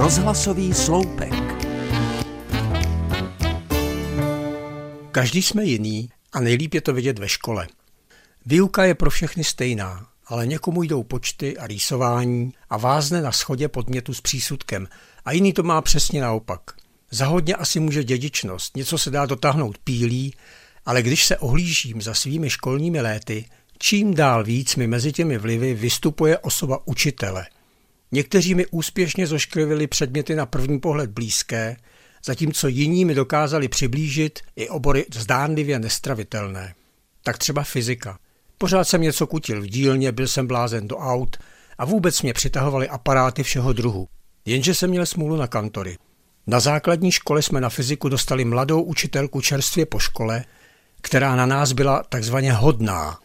Rozhlasový sloupek. Každý jsme jiný a nejlíp je to vidět ve škole. Výuka je pro všechny stejná, ale někomu jdou počty a rýsování a vázne na schodě podmětu s přísudkem a jiný to má přesně naopak. Za hodně asi může dědičnost, něco se dá dotáhnout pílí, ale když se ohlížím za svými školními léty, čím dál víc mi mezi těmi vlivy vystupuje osoba učitele. Někteří mi úspěšně zoškrivili předměty na první pohled blízké, zatímco jiní mi dokázali přiblížit i obory zdánlivě nestravitelné. Tak třeba fyzika. Pořád jsem něco kutil v dílně, byl jsem blázen do aut a vůbec mě přitahovaly aparáty všeho druhu. Jenže jsem měl smůlu na kantory. Na základní škole jsme na fyziku dostali mladou učitelku čerstvě po škole, která na nás byla takzvaně hodná.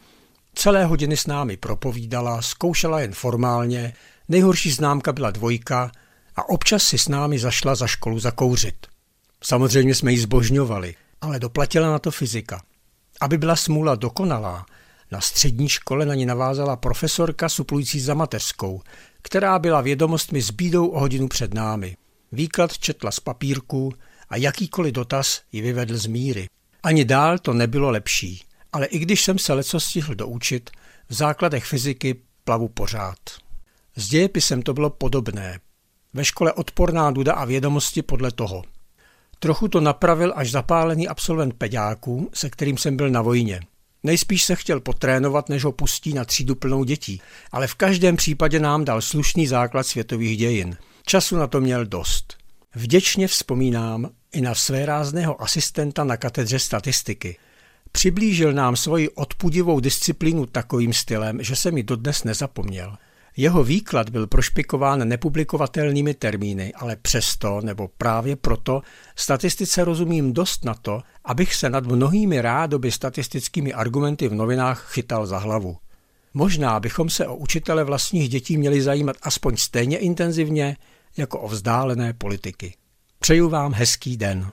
Celé hodiny s námi propovídala, zkoušela jen formálně, nejhorší známka byla dvojka a občas si s námi zašla za školu zakouřit. Samozřejmě jsme ji zbožňovali, ale doplatila na to fyzika. Aby byla smůla dokonalá, na střední škole na ní navázala profesorka suplující za mateřskou, která byla vědomostmi s bídou o hodinu před námi. Výklad četla z papírku a jakýkoliv dotaz ji vyvedl z míry. Ani dál to nebylo lepší, ale i když jsem se leco stihl doučit, v základech fyziky plavu pořád. S dějepisem to bylo podobné. Ve škole odporná duda a vědomosti podle toho. Trochu to napravil až zapálený absolvent peďáků, se kterým jsem byl na vojně. Nejspíš se chtěl potrénovat, než ho pustí na třídu plnou dětí, ale v každém případě nám dal slušný základ světových dějin. Času na to měl dost. Vděčně vzpomínám i na své rázného asistenta na katedře statistiky. Přiblížil nám svoji odpudivou disciplínu takovým stylem, že se mi dodnes nezapomněl. Jeho výklad byl prošpikován nepublikovatelnými termíny, ale přesto, nebo právě proto, statistice rozumím dost na to, abych se nad mnohými rádoby statistickými argumenty v novinách chytal za hlavu. Možná bychom se o učitele vlastních dětí měli zajímat aspoň stejně intenzivně jako o vzdálené politiky. Přeju vám hezký den.